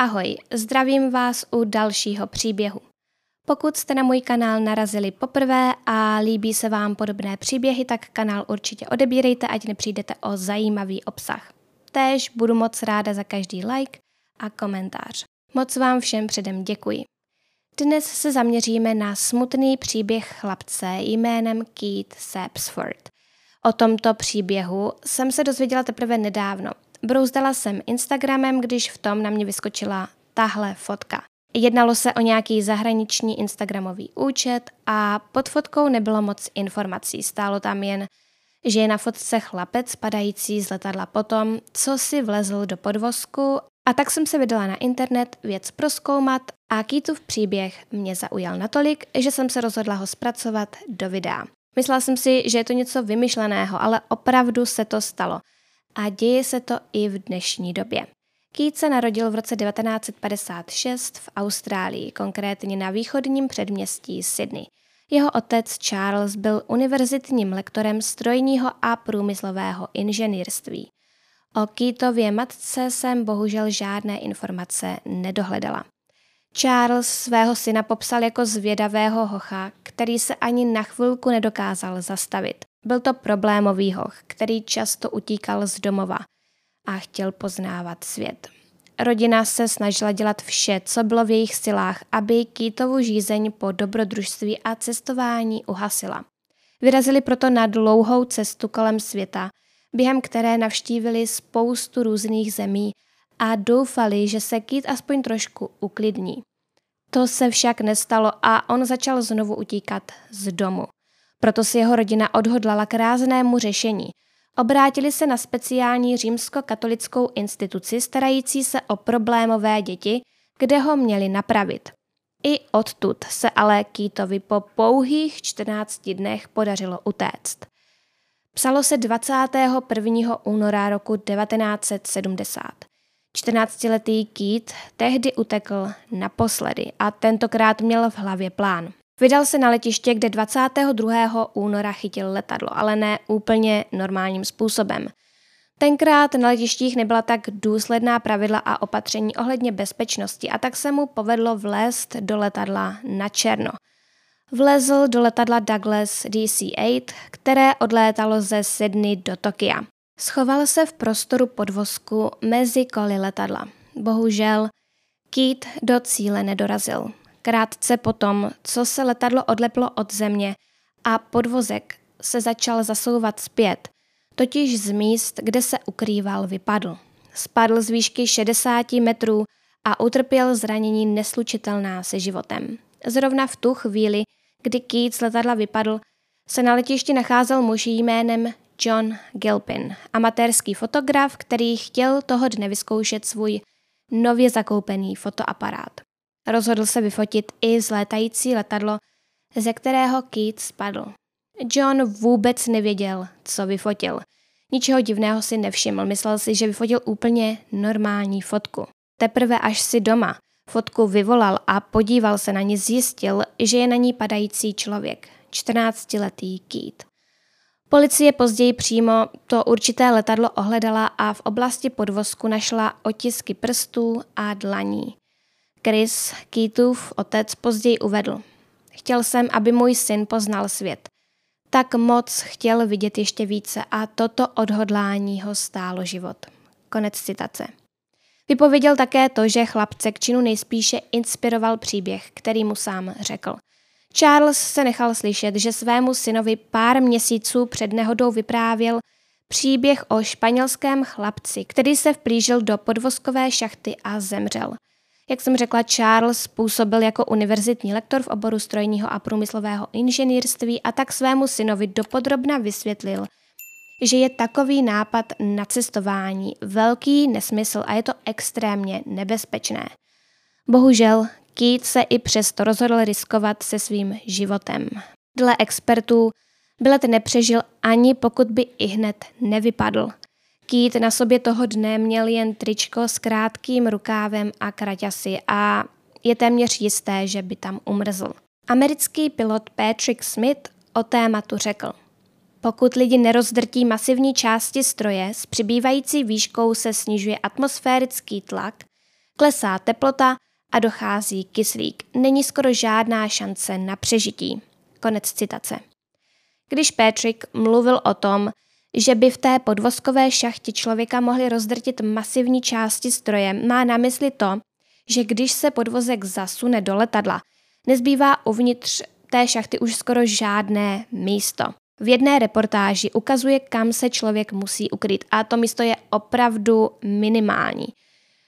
Ahoj, zdravím vás u dalšího příběhu. Pokud jste na můj kanál narazili poprvé a líbí se vám podobné příběhy, tak kanál určitě odebírejte, ať nepřijdete o zajímavý obsah. Též budu moc ráda za každý like a komentář. Moc vám všem předem děkuji. Dnes se zaměříme na smutný příběh chlapce jménem Keith Sapsford. O tomto příběhu jsem se dozvěděla teprve nedávno, Brouzdala jsem Instagramem, když v tom na mě vyskočila tahle fotka. Jednalo se o nějaký zahraniční Instagramový účet a pod fotkou nebylo moc informací. Stálo tam jen, že je na fotce chlapec padající z letadla potom, co si vlezl do podvozku a tak jsem se vydala na internet věc proskoumat a Kýtův příběh mě zaujal natolik, že jsem se rozhodla ho zpracovat do videa. Myslela jsem si, že je to něco vymyšleného, ale opravdu se to stalo – a děje se to i v dnešní době. Keith se narodil v roce 1956 v Austrálii, konkrétně na východním předměstí Sydney. Jeho otec Charles byl univerzitním lektorem strojního a průmyslového inženýrství. O Keithově matce jsem bohužel žádné informace nedohledala. Charles svého syna popsal jako zvědavého hocha, který se ani na chvilku nedokázal zastavit. Byl to problémový hoch, který často utíkal z domova a chtěl poznávat svět. Rodina se snažila dělat vše, co bylo v jejich silách, aby Kýtovu žízeň po dobrodružství a cestování uhasila. Vyrazili proto na dlouhou cestu kolem světa, během které navštívili spoustu různých zemí a doufali, že se Kýt aspoň trošku uklidní. To se však nestalo a on začal znovu utíkat z domu. Proto si jeho rodina odhodlala k ráznému řešení. Obrátili se na speciální římsko-katolickou instituci starající se o problémové děti, kde ho měli napravit. I odtud se ale Kýtovi po pouhých 14 dnech podařilo utéct. Psalo se 21. února roku 1970. 14-letý Keith tehdy utekl naposledy a tentokrát měl v hlavě plán. Vydal se na letiště, kde 22. února chytil letadlo, ale ne úplně normálním způsobem. Tenkrát na letištích nebyla tak důsledná pravidla a opatření ohledně bezpečnosti a tak se mu povedlo vlézt do letadla na černo. Vlezl do letadla Douglas DC-8, které odlétalo ze Sydney do Tokia. Schoval se v prostoru podvozku mezi koly letadla. Bohužel Keith do cíle nedorazil. Krátce potom, co se letadlo odleplo od země a podvozek se začal zasouvat zpět, totiž z míst, kde se ukrýval, vypadl. Spadl z výšky 60 metrů a utrpěl zranění neslučitelná se životem. Zrovna v tu chvíli, kdy Keith z letadla vypadl, se na letišti nacházel muž jménem John Gilpin, amatérský fotograf, který chtěl toho dne vyzkoušet svůj nově zakoupený fotoaparát. Rozhodl se vyfotit i zlétající letadlo, ze kterého Keith spadl. John vůbec nevěděl, co vyfotil. Ničeho divného si nevšiml, myslel si, že vyfotil úplně normální fotku. Teprve až si doma fotku vyvolal a podíval se na ní, zjistil, že je na ní padající člověk, 14-letý Keith. Policie později přímo to určité letadlo ohledala a v oblasti podvozku našla otisky prstů a dlaní. Chris, Keithův otec, později uvedl. Chtěl jsem, aby můj syn poznal svět. Tak moc chtěl vidět ještě více a toto odhodlání ho stálo život. Konec citace. Vypověděl také to, že chlapce k činu nejspíše inspiroval příběh, který mu sám řekl. Charles se nechal slyšet, že svému synovi pár měsíců před nehodou vyprávěl příběh o španělském chlapci, který se vplížil do podvozkové šachty a zemřel – jak jsem řekla, Charles působil jako univerzitní lektor v oboru strojního a průmyslového inženýrství a tak svému synovi dopodrobna vysvětlil, že je takový nápad na cestování velký nesmysl a je to extrémně nebezpečné. Bohužel Keith se i přesto rozhodl riskovat se svým životem. Dle expertů Bilet nepřežil ani pokud by i hned nevypadl. Kýt na sobě toho dne měl jen tričko s krátkým rukávem a kraťasy a je téměř jisté, že by tam umrzl. Americký pilot Patrick Smith o tématu řekl. Pokud lidi nerozdrtí masivní části stroje, s přibývající výškou se snižuje atmosférický tlak, Klesá teplota a dochází kyslík. Není skoro žádná šance na přežití. Konec citace. Když Patrick mluvil o tom, že by v té podvozkové šachtě člověka mohli rozdrtit masivní části stroje, má na mysli to, že když se podvozek zasune do letadla, nezbývá uvnitř té šachty už skoro žádné místo. V jedné reportáži ukazuje, kam se člověk musí ukryt a to místo je opravdu minimální.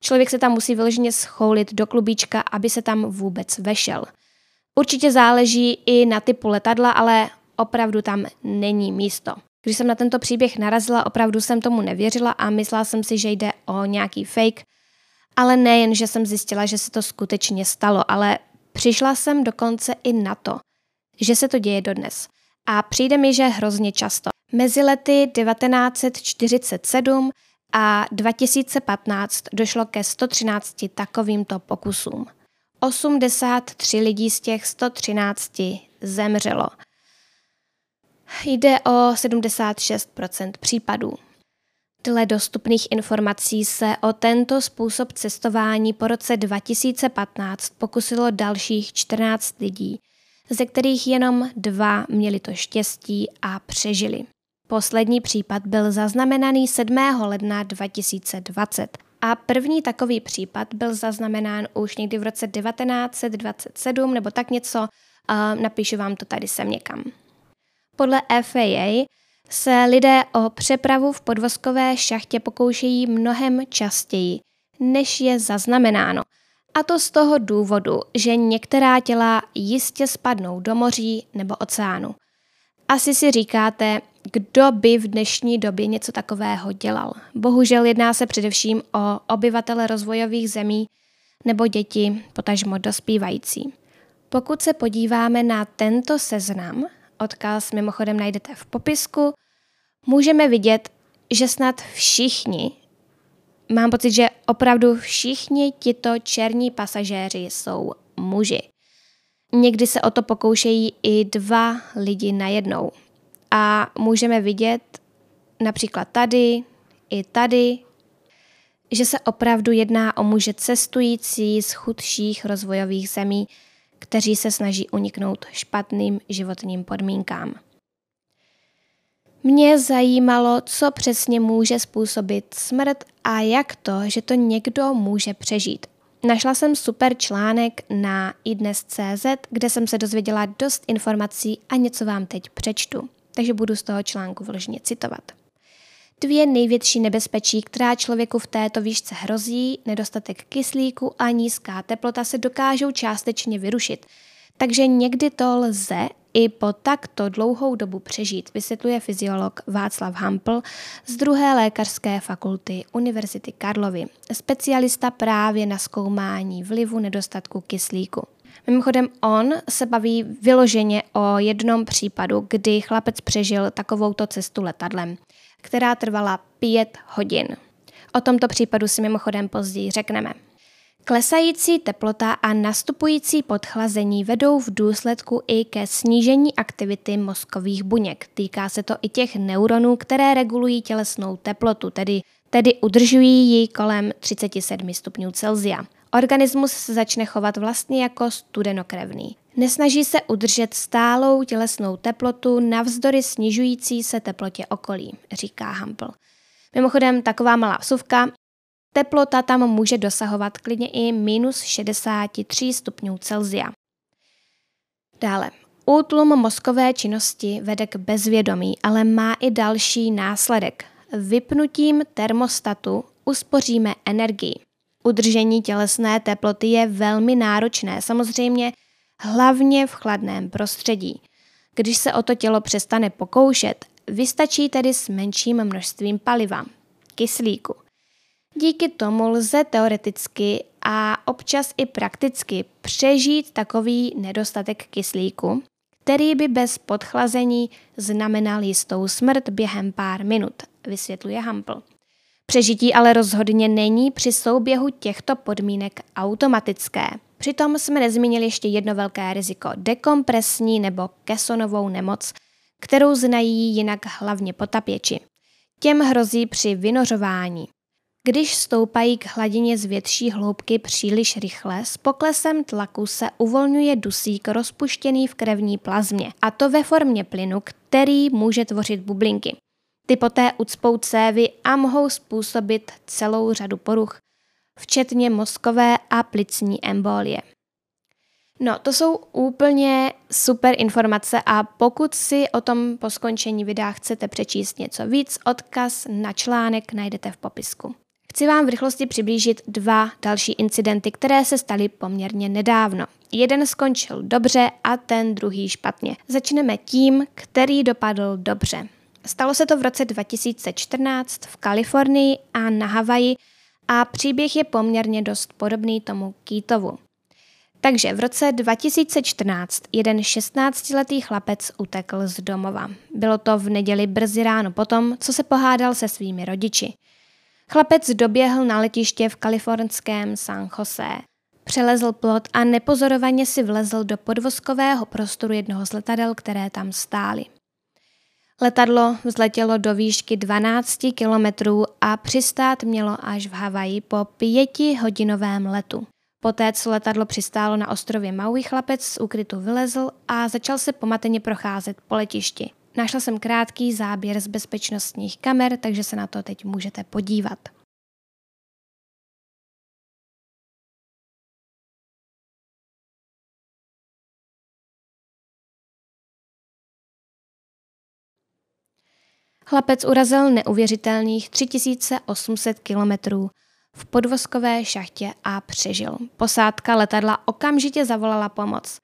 Člověk se tam musí vyloženě schoulit do klubíčka, aby se tam vůbec vešel. Určitě záleží i na typu letadla, ale opravdu tam není místo. Když jsem na tento příběh narazila, opravdu jsem tomu nevěřila a myslela jsem si, že jde o nějaký fake. Ale nejen, že jsem zjistila, že se to skutečně stalo, ale přišla jsem dokonce i na to, že se to děje dodnes. A přijde mi, že hrozně často. Mezi lety 1947 a 2015 došlo ke 113 takovýmto pokusům. 83 lidí z těch 113 zemřelo. Jde o 76% případů. Dle dostupných informací se o tento způsob cestování po roce 2015 pokusilo dalších 14 lidí, ze kterých jenom dva měli to štěstí a přežili. Poslední případ byl zaznamenaný 7. ledna 2020 a první takový případ byl zaznamenán už někdy v roce 1927 nebo tak něco, napíšu vám to tady sem někam. Podle FAA se lidé o přepravu v podvozkové šachtě pokoušejí mnohem častěji, než je zaznamenáno. A to z toho důvodu, že některá těla jistě spadnou do moří nebo oceánu. Asi si říkáte, kdo by v dnešní době něco takového dělal. Bohužel jedná se především o obyvatele rozvojových zemí nebo děti, potažmo dospívající. Pokud se podíváme na tento seznam, odkaz mimochodem najdete v popisku, můžeme vidět, že snad všichni, mám pocit, že opravdu všichni tito černí pasažéři jsou muži. Někdy se o to pokoušejí i dva lidi najednou. A můžeme vidět například tady, i tady, že se opravdu jedná o muže cestující z chudších rozvojových zemí, kteří se snaží uniknout špatným životním podmínkám. Mě zajímalo, co přesně může způsobit smrt a jak to, že to někdo může přežít. Našla jsem super článek na idnes.cz, kde jsem se dozvěděla dost informací a něco vám teď přečtu. Takže budu z toho článku vložně citovat. Dvě největší nebezpečí, která člověku v této výšce hrozí, nedostatek kyslíku a nízká teplota se dokážou částečně vyrušit. Takže někdy to lze i po takto dlouhou dobu přežít, vysvětluje fyziolog Václav Hampl z druhé lékařské fakulty Univerzity Karlovy, specialista právě na zkoumání vlivu nedostatku kyslíku. Mimochodem on se baví vyloženě o jednom případu, kdy chlapec přežil takovouto cestu letadlem která trvala pět hodin. O tomto případu si mimochodem později řekneme. Klesající teplota a nastupující podchlazení vedou v důsledku i ke snížení aktivity mozkových buněk. Týká se to i těch neuronů, které regulují tělesnou teplotu, tedy, tedy udržují ji kolem 37 stupňů Celsia. Organismus se začne chovat vlastně jako studenokrevný. Nesnaží se udržet stálou tělesnou teplotu navzdory snižující se teplotě okolí, říká Hampel. Mimochodem, taková malá vsuvka, teplota tam může dosahovat klidně i minus 63 stupňů Celzia. Dále, útlum mozkové činnosti vede k bezvědomí, ale má i další následek. Vypnutím termostatu uspoříme energii. Udržení tělesné teploty je velmi náročné, samozřejmě hlavně v chladném prostředí. Když se o to tělo přestane pokoušet, vystačí tedy s menším množstvím paliva, kyslíku. Díky tomu lze teoreticky a občas i prakticky přežít takový nedostatek kyslíku, který by bez podchlazení znamenal jistou smrt během pár minut, vysvětluje Hampl. Přežití ale rozhodně není při souběhu těchto podmínek automatické. Přitom jsme nezmínili ještě jedno velké riziko – dekompresní nebo kesonovou nemoc, kterou znají jinak hlavně potapěči. Těm hrozí při vynořování. Když stoupají k hladině z větší hloubky příliš rychle, s poklesem tlaku se uvolňuje dusík rozpuštěný v krevní plazmě, a to ve formě plynu, který může tvořit bublinky. Ty poté ucpou cévy a mohou způsobit celou řadu poruch, včetně mozkové a plicní embolie. No, to jsou úplně super informace a pokud si o tom po skončení videa chcete přečíst něco víc, odkaz na článek najdete v popisku. Chci vám v rychlosti přiblížit dva další incidenty, které se staly poměrně nedávno. Jeden skončil dobře a ten druhý špatně. Začneme tím, který dopadl dobře. Stalo se to v roce 2014 v Kalifornii a na Havaji a příběh je poměrně dost podobný tomu Kýtovu. Takže v roce 2014 jeden 16-letý chlapec utekl z domova. Bylo to v neděli brzy ráno potom, co se pohádal se svými rodiči. Chlapec doběhl na letiště v kalifornském San Jose. Přelezl plot a nepozorovaně si vlezl do podvozkového prostoru jednoho z letadel, které tam stály. Letadlo vzletělo do výšky 12 kilometrů a přistát mělo až v Havaji po pětihodinovém letu. Poté, co letadlo přistálo na ostrově Maui, chlapec z úkrytu vylezl a začal se pomateně procházet po letišti. Našla jsem krátký záběr z bezpečnostních kamer, takže se na to teď můžete podívat. Chlapec urazil neuvěřitelných 3800 kilometrů v podvozkové šachtě a přežil. Posádka letadla okamžitě zavolala pomoc.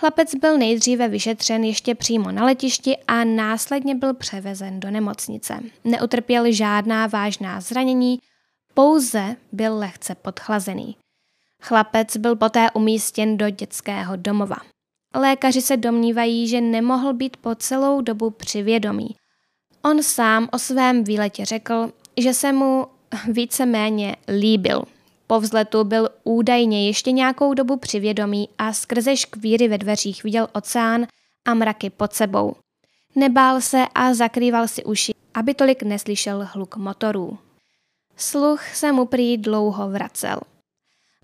Chlapec byl nejdříve vyšetřen ještě přímo na letišti a následně byl převezen do nemocnice. Neutrpěl žádná vážná zranění, pouze byl lehce podchlazený. Chlapec byl poté umístěn do dětského domova. Lékaři se domnívají, že nemohl být po celou dobu přivědomý. On sám o svém výletě řekl, že se mu víceméně líbil. Po vzletu byl údajně ještě nějakou dobu přivědomý a skrze škvíry ve dveřích viděl oceán a mraky pod sebou. Nebál se a zakrýval si uši, aby tolik neslyšel hluk motorů. Sluch se mu prý dlouho vracel.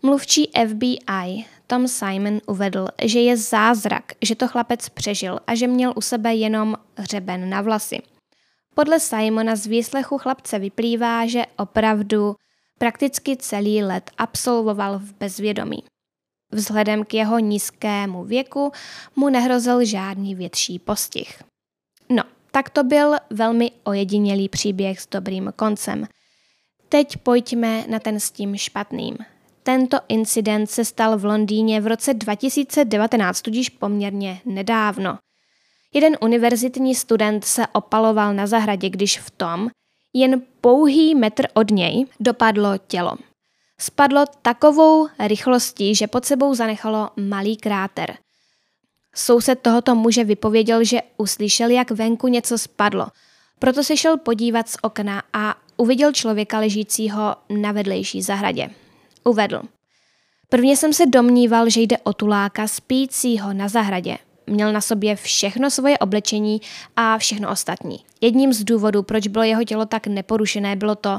Mluvčí FBI Tom Simon uvedl, že je zázrak, že to chlapec přežil a že měl u sebe jenom hřeben na vlasy – podle Simona z výslechu chlapce vyplývá, že opravdu prakticky celý let absolvoval v bezvědomí. Vzhledem k jeho nízkému věku mu nehrozil žádný větší postih. No, tak to byl velmi ojedinělý příběh s dobrým koncem. Teď pojďme na ten s tím špatným. Tento incident se stal v Londýně v roce 2019, tudíž poměrně nedávno. Jeden univerzitní student se opaloval na zahradě, když v tom, jen pouhý metr od něj, dopadlo tělo. Spadlo takovou rychlostí, že pod sebou zanechalo malý kráter. Soused tohoto muže vypověděl, že uslyšel, jak venku něco spadlo. Proto se šel podívat z okna a uviděl člověka ležícího na vedlejší zahradě. Uvedl. Prvně jsem se domníval, že jde o tuláka spícího na zahradě. Měl na sobě všechno svoje oblečení a všechno ostatní. Jedním z důvodů, proč bylo jeho tělo tak neporušené, bylo to,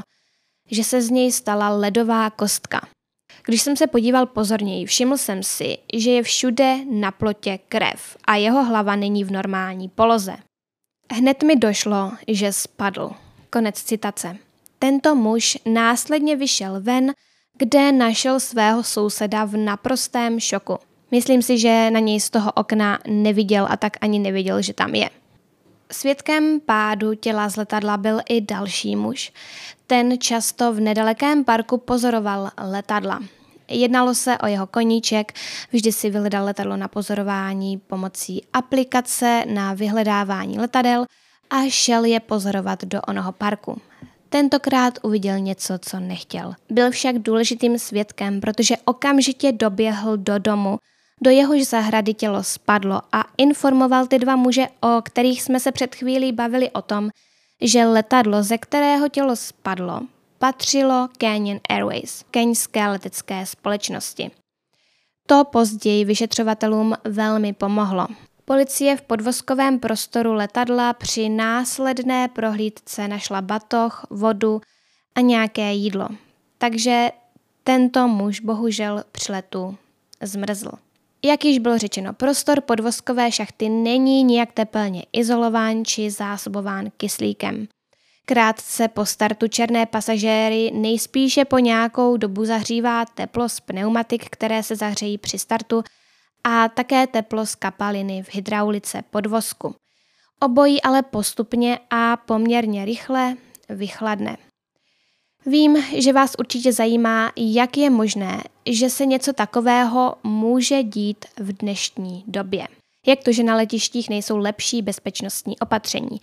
že se z něj stala ledová kostka. Když jsem se podíval pozorněji, všiml jsem si, že je všude na plotě krev a jeho hlava není v normální poloze. Hned mi došlo, že spadl. Konec citace. Tento muž následně vyšel ven, kde našel svého souseda v naprostém šoku. Myslím si, že na něj z toho okna neviděl a tak ani nevěděl, že tam je. Svědkem pádu těla z letadla byl i další muž. Ten často v nedalekém parku pozoroval letadla. Jednalo se o jeho koníček, vždy si vyhledal letadlo na pozorování pomocí aplikace na vyhledávání letadel a šel je pozorovat do onoho parku. Tentokrát uviděl něco, co nechtěl. Byl však důležitým svědkem, protože okamžitě doběhl do domu, do jehož zahrady tělo spadlo a informoval ty dva muže, o kterých jsme se před chvílí bavili o tom, že letadlo, ze kterého tělo spadlo, patřilo Canyon Airways, keňské letecké společnosti. To později vyšetřovatelům velmi pomohlo. Policie v podvozkovém prostoru letadla při následné prohlídce našla batoh, vodu a nějaké jídlo. Takže tento muž bohužel při letu zmrzl. Jak již bylo řečeno, prostor podvozkové šachty není nijak tepelně izolován či zásobován kyslíkem. Krátce po startu černé pasažéry nejspíše po nějakou dobu zahřívá teplo z pneumatik, které se zahřejí při startu a také teplo z kapaliny v hydraulice podvozku. Obojí ale postupně a poměrně rychle vychladne. Vím, že vás určitě zajímá, jak je možné, že se něco takového může dít v dnešní době. Jak to, že na letištích nejsou lepší bezpečnostní opatření.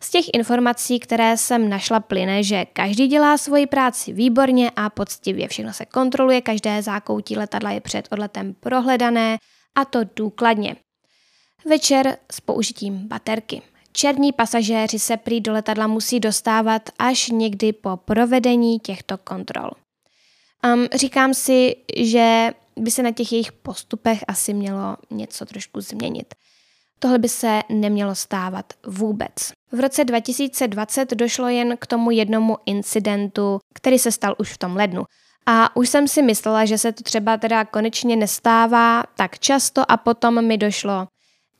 Z těch informací, které jsem našla, plyne, že každý dělá svoji práci výborně a poctivě. Všechno se kontroluje, každé zákoutí letadla je před odletem prohledané a to důkladně. Večer s použitím baterky. Černí pasažéři se prý do letadla musí dostávat až někdy po provedení těchto kontrol. Um, říkám si, že by se na těch jejich postupech asi mělo něco trošku změnit. Tohle by se nemělo stávat vůbec. V roce 2020 došlo jen k tomu jednomu incidentu, který se stal už v tom lednu. A už jsem si myslela, že se to třeba teda konečně nestává tak často a potom mi došlo,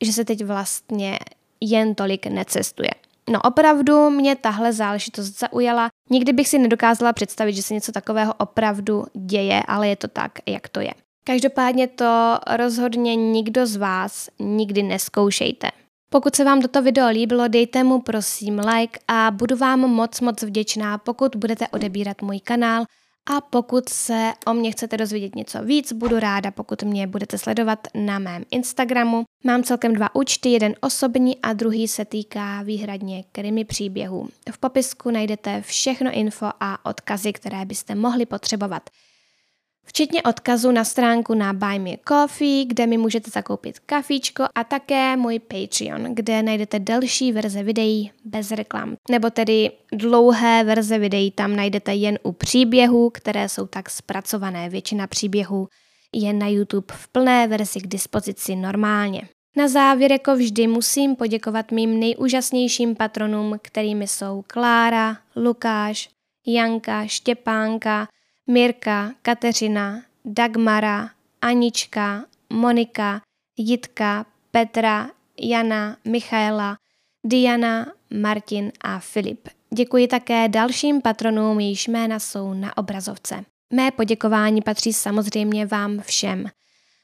že se teď vlastně jen tolik necestuje. No opravdu mě tahle záležitost zaujala. Nikdy bych si nedokázala představit, že se něco takového opravdu děje, ale je to tak, jak to je. Každopádně to rozhodně nikdo z vás nikdy neskoušejte. Pokud se vám toto video líbilo, dejte mu prosím like a budu vám moc moc vděčná, pokud budete odebírat můj kanál a pokud se o mě chcete dozvědět něco víc, budu ráda, pokud mě budete sledovat na mém Instagramu. Mám celkem dva účty, jeden osobní a druhý se týká výhradně krimi příběhů. V popisku najdete všechno info a odkazy, které byste mohli potřebovat včetně odkazu na stránku na Buy Me Coffee, kde mi můžete zakoupit kafíčko a také můj Patreon, kde najdete delší verze videí bez reklam. Nebo tedy dlouhé verze videí tam najdete jen u příběhů, které jsou tak zpracované. Většina příběhů je na YouTube v plné verzi k dispozici normálně. Na závěr jako vždy musím poděkovat mým nejúžasnějším patronům, kterými jsou Klára, Lukáš, Janka, Štěpánka, Mirka, Kateřina, Dagmara, Anička, Monika, Jitka, Petra, Jana, Michaela, Diana, Martin a Filip. Děkuji také dalším patronům, jejichž jména jsou na obrazovce. Mé poděkování patří samozřejmě vám všem.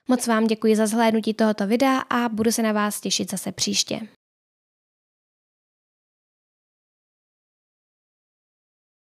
Moc vám děkuji za zhlédnutí tohoto videa a budu se na vás těšit zase příště.